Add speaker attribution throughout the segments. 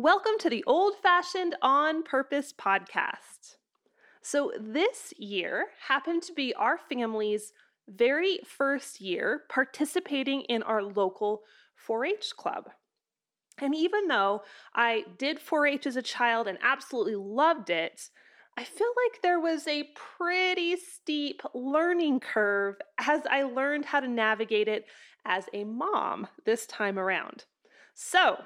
Speaker 1: Welcome to the Old Fashioned On Purpose podcast. So, this year happened to be our family's very first year participating in our local 4 H club. And even though I did 4 H as a child and absolutely loved it, I feel like there was a pretty steep learning curve as I learned how to navigate it as a mom this time around. So,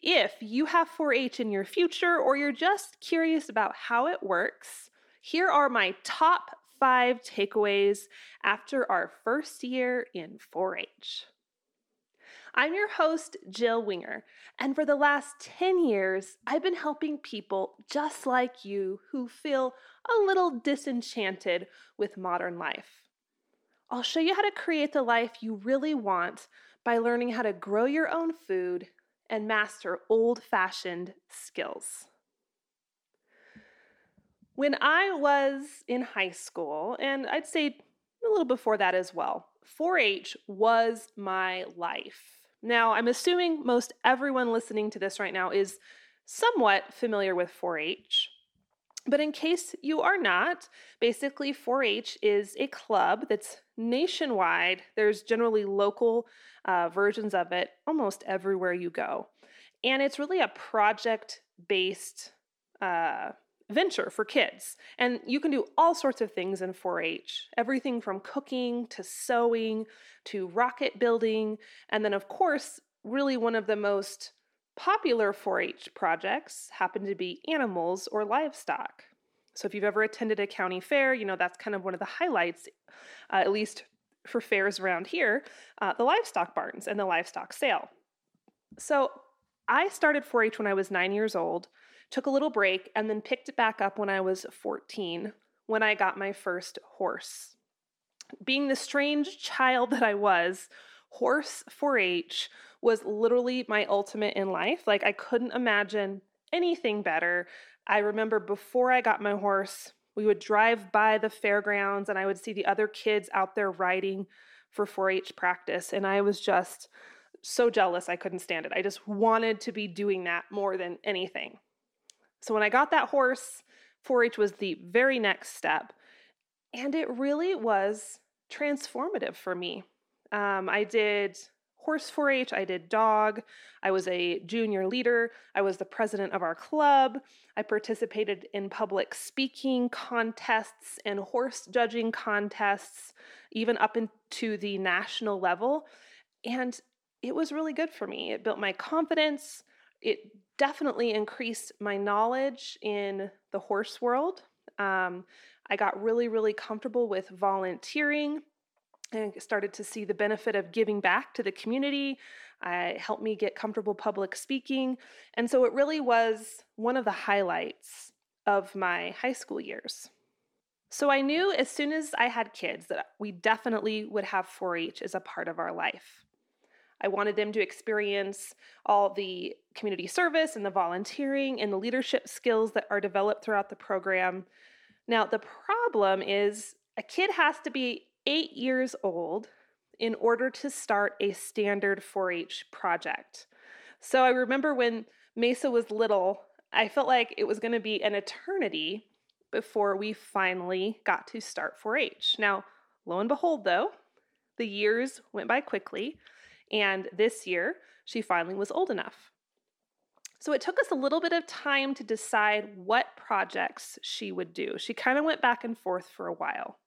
Speaker 1: if you have 4 H in your future or you're just curious about how it works, here are my top five takeaways after our first year in 4 H. I'm your host, Jill Winger, and for the last 10 years, I've been helping people just like you who feel a little disenchanted with modern life. I'll show you how to create the life you really want by learning how to grow your own food and master old fashioned skills. When I was in high school, and I'd say a little before that as well, 4 H was my life. Now, I'm assuming most everyone listening to this right now is somewhat familiar with 4 H. But in case you are not, basically 4 H is a club that's nationwide. There's generally local uh, versions of it almost everywhere you go. And it's really a project based uh, venture for kids. And you can do all sorts of things in 4 H everything from cooking to sewing to rocket building. And then, of course, really one of the most popular 4 H projects happen to be animals or livestock. So if you've ever attended a county fair, you know that's kind of one of the highlights, uh, at least for fairs around here, uh, the livestock barns and the livestock sale. So I started 4 H when I was nine years old, took a little break, and then picked it back up when I was 14 when I got my first horse. Being the strange child that I was, horse 4 H was literally my ultimate in life. Like, I couldn't imagine anything better. I remember before I got my horse, we would drive by the fairgrounds and I would see the other kids out there riding for 4 H practice. And I was just so jealous I couldn't stand it. I just wanted to be doing that more than anything. So when I got that horse, 4 H was the very next step. And it really was transformative for me. Um, I did horse 4 H, I did dog, I was a junior leader, I was the president of our club, I participated in public speaking contests and horse judging contests, even up into the national level. And it was really good for me. It built my confidence. It definitely increased my knowledge in the horse world. Um, I got really, really comfortable with volunteering and started to see the benefit of giving back to the community. Uh, it helped me get comfortable public speaking. And so it really was one of the highlights of my high school years. So I knew as soon as I had kids that we definitely would have 4 H as a part of our life. I wanted them to experience all the community service and the volunteering and the leadership skills that are developed throughout the program. Now, the problem is a kid has to be eight years old in order to start a standard 4 H project. So I remember when Mesa was little, I felt like it was going to be an eternity before we finally got to start 4 H. Now, lo and behold, though, the years went by quickly, and this year she finally was old enough. So it took us a little bit of time to decide what projects she would do. She kind of went back and forth for a while.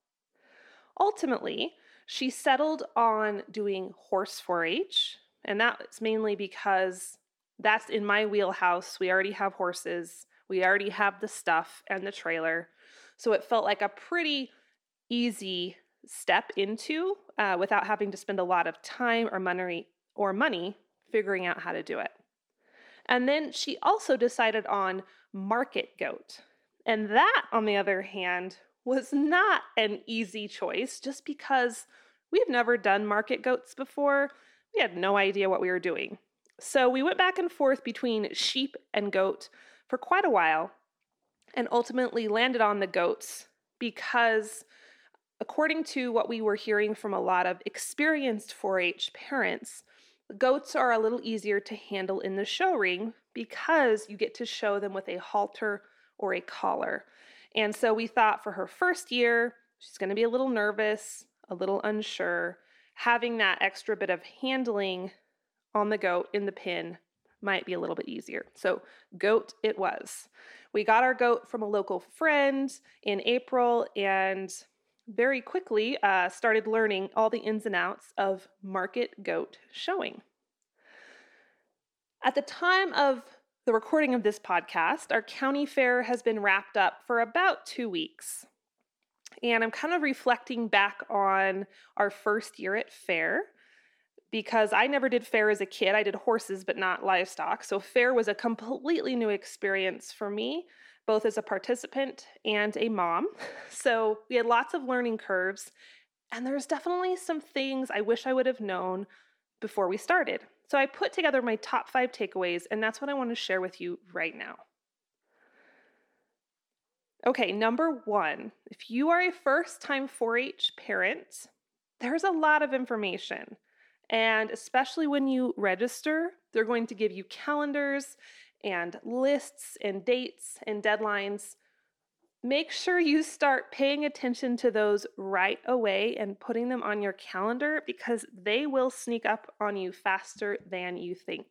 Speaker 1: Ultimately, she settled on doing horse 4 H, and that's mainly because that's in my wheelhouse. We already have horses, we already have the stuff and the trailer. So it felt like a pretty easy step into uh, without having to spend a lot of time or money or money figuring out how to do it. And then she also decided on market goat. And that, on the other hand, was not an easy choice just because we've never done market goats before. We had no idea what we were doing. So we went back and forth between sheep and goat for quite a while and ultimately landed on the goats because, according to what we were hearing from a lot of experienced 4 H parents, goats are a little easier to handle in the show ring because you get to show them with a halter or a collar. And so we thought for her first year, she's going to be a little nervous, a little unsure. Having that extra bit of handling on the goat in the pin might be a little bit easier. So, goat it was. We got our goat from a local friend in April and very quickly uh, started learning all the ins and outs of market goat showing. At the time of the recording of this podcast, our county fair has been wrapped up for about two weeks. And I'm kind of reflecting back on our first year at fair because I never did fair as a kid. I did horses, but not livestock. So fair was a completely new experience for me, both as a participant and a mom. So we had lots of learning curves. And there's definitely some things I wish I would have known before we started. So I put together my top five takeaways, and that's what I want to share with you right now. Okay, number one, if you are a first time 4 H parent, there's a lot of information. And especially when you register, they're going to give you calendars and lists and dates and deadlines make sure you start paying attention to those right away and putting them on your calendar because they will sneak up on you faster than you think.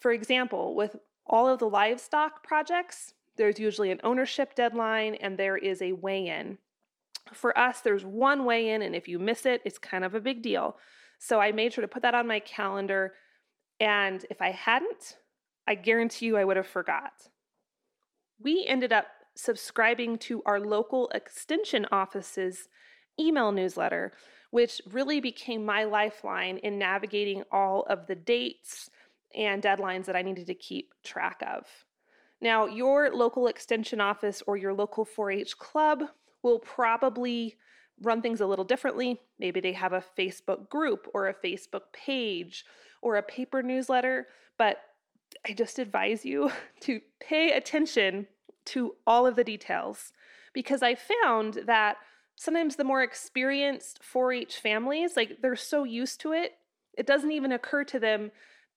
Speaker 1: For example, with all of the livestock projects, there's usually an ownership deadline and there is a weigh in. For us, there's one weigh in, and if you miss it, it's kind of a big deal. So I made sure to put that on my calendar. And if I hadn't, I guarantee you I would have forgot. We ended up subscribing to our local extension office's email newsletter, which really became my lifeline in navigating all of the dates and deadlines that I needed to keep track of. Now, your local extension office or your local 4 H club will probably run things a little differently. Maybe they have a Facebook group or a Facebook page or a paper newsletter, but I just advise you to pay attention to all of the details because I found that sometimes the more experienced 4 H families, like they're so used to it, it doesn't even occur to them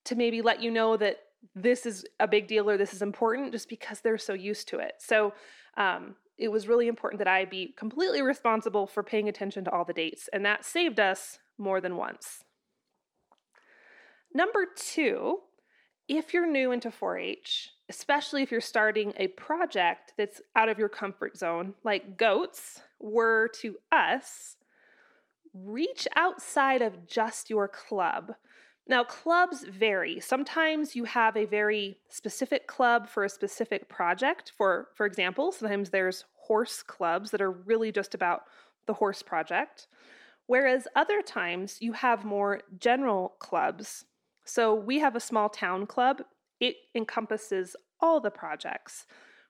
Speaker 1: to maybe let you know that this is a big deal or this is important just because they're so used to it. So um, it was really important that I be completely responsible for paying attention to all the dates, and that saved us more than once. Number two, if you're new into 4 H, especially if you're starting a project that's out of your comfort zone, like goats were to us, reach outside of just your club. Now, clubs vary. Sometimes you have a very specific club for a specific project. For, for example, sometimes there's horse clubs that are really just about the horse project, whereas other times you have more general clubs. So we have a small town club it encompasses all the projects.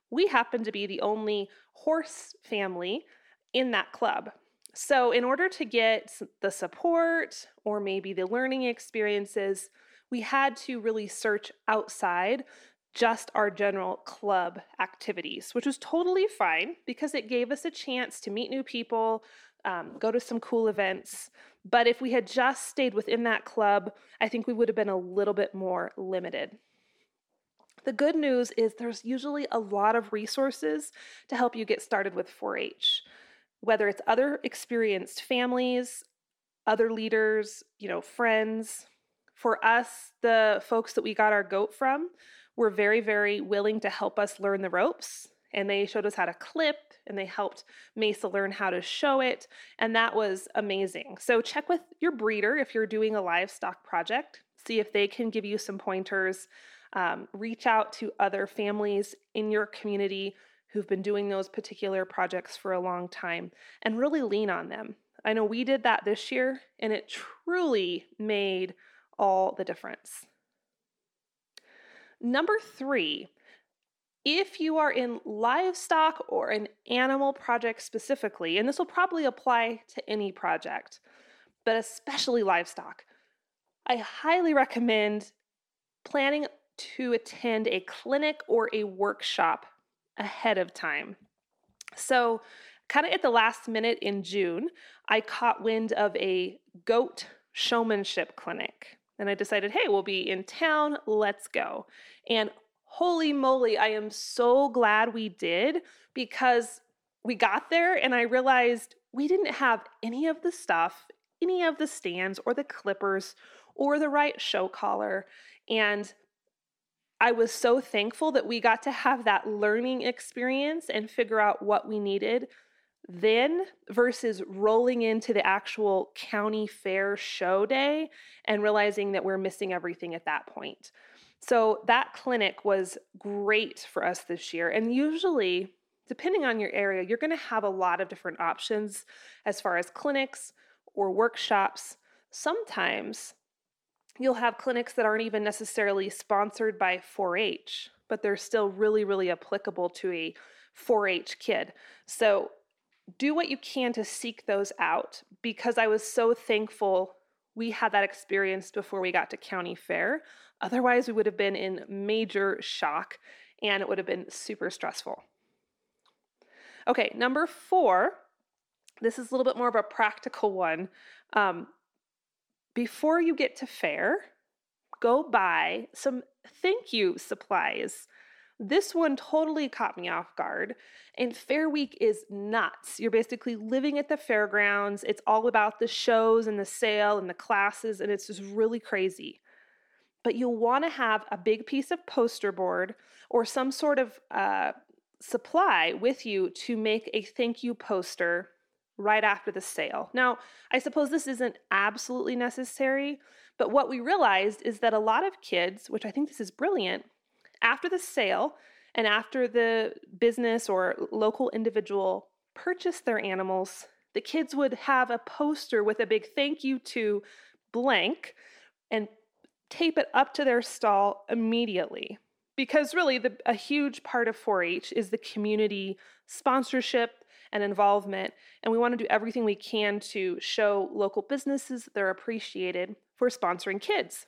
Speaker 1: We happen to be the only horse family in that club. So, in order to get the support or maybe the learning experiences, we had to really search outside just our general club activities, which was totally fine because it gave us a chance to meet new people, um, go to some cool events. But if we had just stayed within that club, I think we would have been a little bit more limited. The good news is there's usually a lot of resources to help you get started with 4 H, whether it's other experienced families, other leaders, you know, friends. For us, the folks that we got our goat from were very, very willing to help us learn the ropes. And they showed us how to clip and they helped Mesa learn how to show it. And that was amazing. So check with your breeder if you're doing a livestock project, see if they can give you some pointers um, reach out to other families in your community who've been doing those particular projects for a long time and really lean on them. I know we did that this year and it truly made all the difference. Number three, if you are in livestock or an animal project specifically, and this will probably apply to any project, but especially livestock, I highly recommend planning to attend a clinic or a workshop ahead of time. So, kind of at the last minute in June, I caught wind of a goat showmanship clinic. And I decided, hey, we'll be in town, let's go. And holy moly, I am so glad we did because we got there and I realized we didn't have any of the stuff, any of the stands or the clippers or the right show collar. And I was so thankful that we got to have that learning experience and figure out what we needed then versus rolling into the actual county fair show day and realizing that we're missing everything at that point. So that clinic was great for us this year. And usually, depending on your area, you're going to have a lot of different options as far as clinics or workshops. Sometimes you'll have clinics that aren't even necessarily sponsored by 4 H, but they're still really, really applicable to a 4 H kid. So do what you can to seek those out because I was so thankful we had that experience before we got to county fair. Otherwise, we would have been in major shock and it would have been super stressful. Okay, number four, this is a little bit more of a practical one. Um, before you get to fair, go buy some thank you supplies. This one totally caught me off guard. And Fair Week is nuts. You're basically living at the fairgrounds. It's all about the shows and the sale and the classes, and it's just really crazy. But you'll want to have a big piece of poster board or some sort of uh, supply with you to make a thank you poster right after the sale. Now, I suppose this isn't absolutely necessary, but what we realized is that a lot of kids, which I think this is brilliant, after the sale and after the business or local individual purchased their animals, the kids would have a poster with a big thank you to blank and tape it up to their stall immediately. Because really, the, a huge part of 4 H is the community sponsorship and involvement. And we want to do everything we can to show local businesses they're appreciated for sponsoring kids.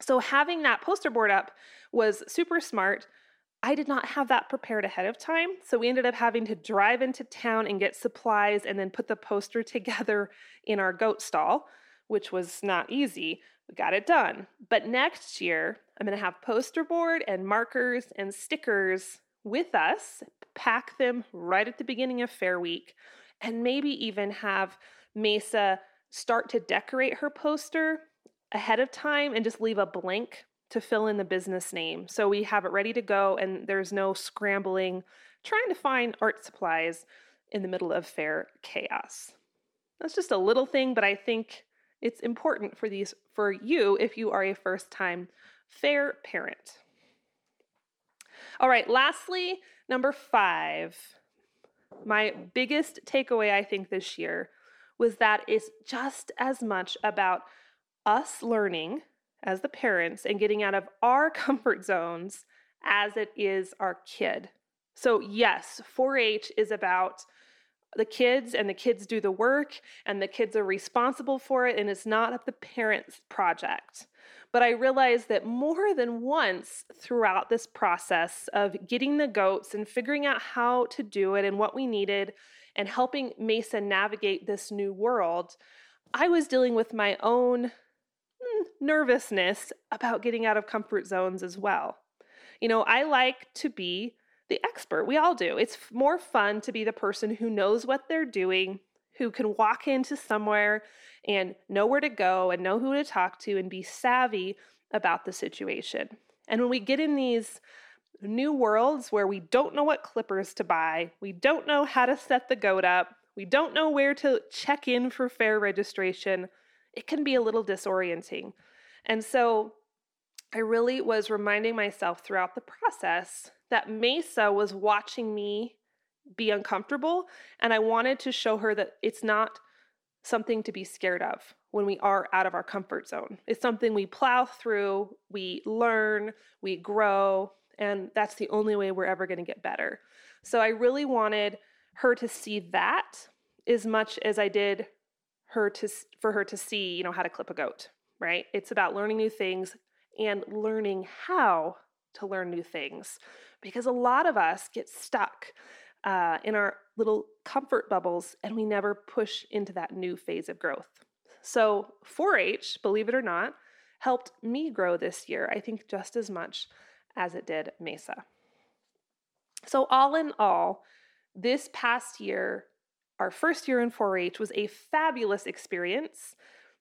Speaker 1: So having that poster board up was super smart. I did not have that prepared ahead of time. So we ended up having to drive into town and get supplies and then put the poster together in our goat stall, which was not easy. We got it done. But next year, I'm going to have poster board and markers and stickers with us pack them right at the beginning of Fair Week, and maybe even have Mesa start to decorate her poster ahead of time and just leave a blank to fill in the business name. So we have it ready to go, and there's no scrambling trying to find art supplies in the middle of fair chaos. That's just a little thing, but I think it's important for these for you if you are a first time fair parent. All right, lastly, number five. My biggest takeaway, I think, this year was that it's just as much about us learning as the parents and getting out of our comfort zones as it is our kid. So, yes, 4 H is about the kids, and the kids do the work, and the kids are responsible for it, and it's not the parents' project. But I realized that more than once throughout this process of getting the goats and figuring out how to do it and what we needed and helping Mesa navigate this new world, I was dealing with my own hmm, nervousness about getting out of comfort zones as well. You know, I like to be the expert. We all do. It's more fun to be the person who knows what they're doing, who can walk into somewhere and know where to go and know who to talk to and be savvy about the situation. And when we get in these new worlds where we don't know what clippers to buy, we don't know how to set the goat up, we don't know where to check in for fair registration, it can be a little disorienting. And so I really was reminding myself throughout the process that Mesa was watching me be uncomfortable, and I wanted to show her that it's not something to be scared of when we are out of our comfort zone. It's something we plow through, we learn, we grow, and that's the only way we're ever going to get better. So I really wanted her to see that as much as I did her to for her to see, you know, how to clip a goat, right? It's about learning new things and learning how to learn new things because a lot of us get stuck uh, in our little comfort bubbles and we never push into that new phase of growth. So, 4 H, believe it or not, helped me grow this year, I think just as much as it did Mesa. So, all in all, this past year, our first year in 4 H was a fabulous experience.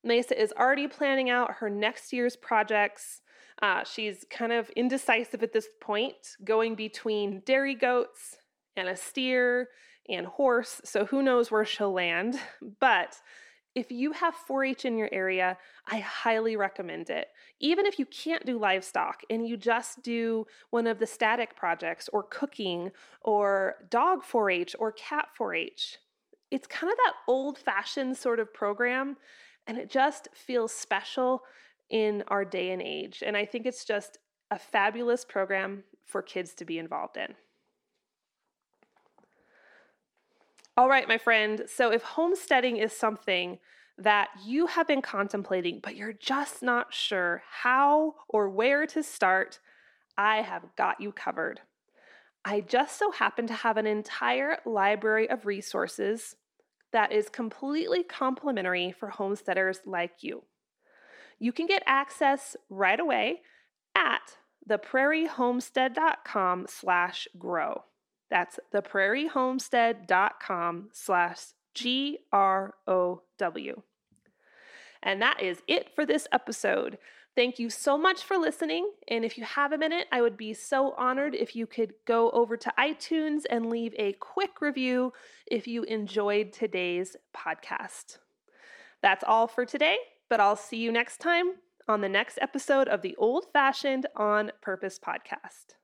Speaker 1: Mesa is already planning out her next year's projects. Uh, she's kind of indecisive at this point, going between dairy goats and a steer and horse. So who knows where she'll land. But if you have 4 H in your area, I highly recommend it. Even if you can't do livestock and you just do one of the static projects or cooking or dog 4 H or cat 4 H, it's kind of that old fashioned sort of program and it just feels special in our day and age. And I think it's just a fabulous program for kids to be involved in. All right, my friend. So if homesteading is something that you have been contemplating, but you're just not sure how or where to start, I have got you covered. I just so happen to have an entire library of resources that is completely complimentary for homesteaders like you. You can get access right away at theprairiehomestead.com slash grow. That's theprairiehomestead.com slash G R O W. And that is it for this episode. Thank you so much for listening. And if you have a minute, I would be so honored if you could go over to iTunes and leave a quick review if you enjoyed today's podcast. That's all for today, but I'll see you next time on the next episode of the Old Fashioned on Purpose podcast.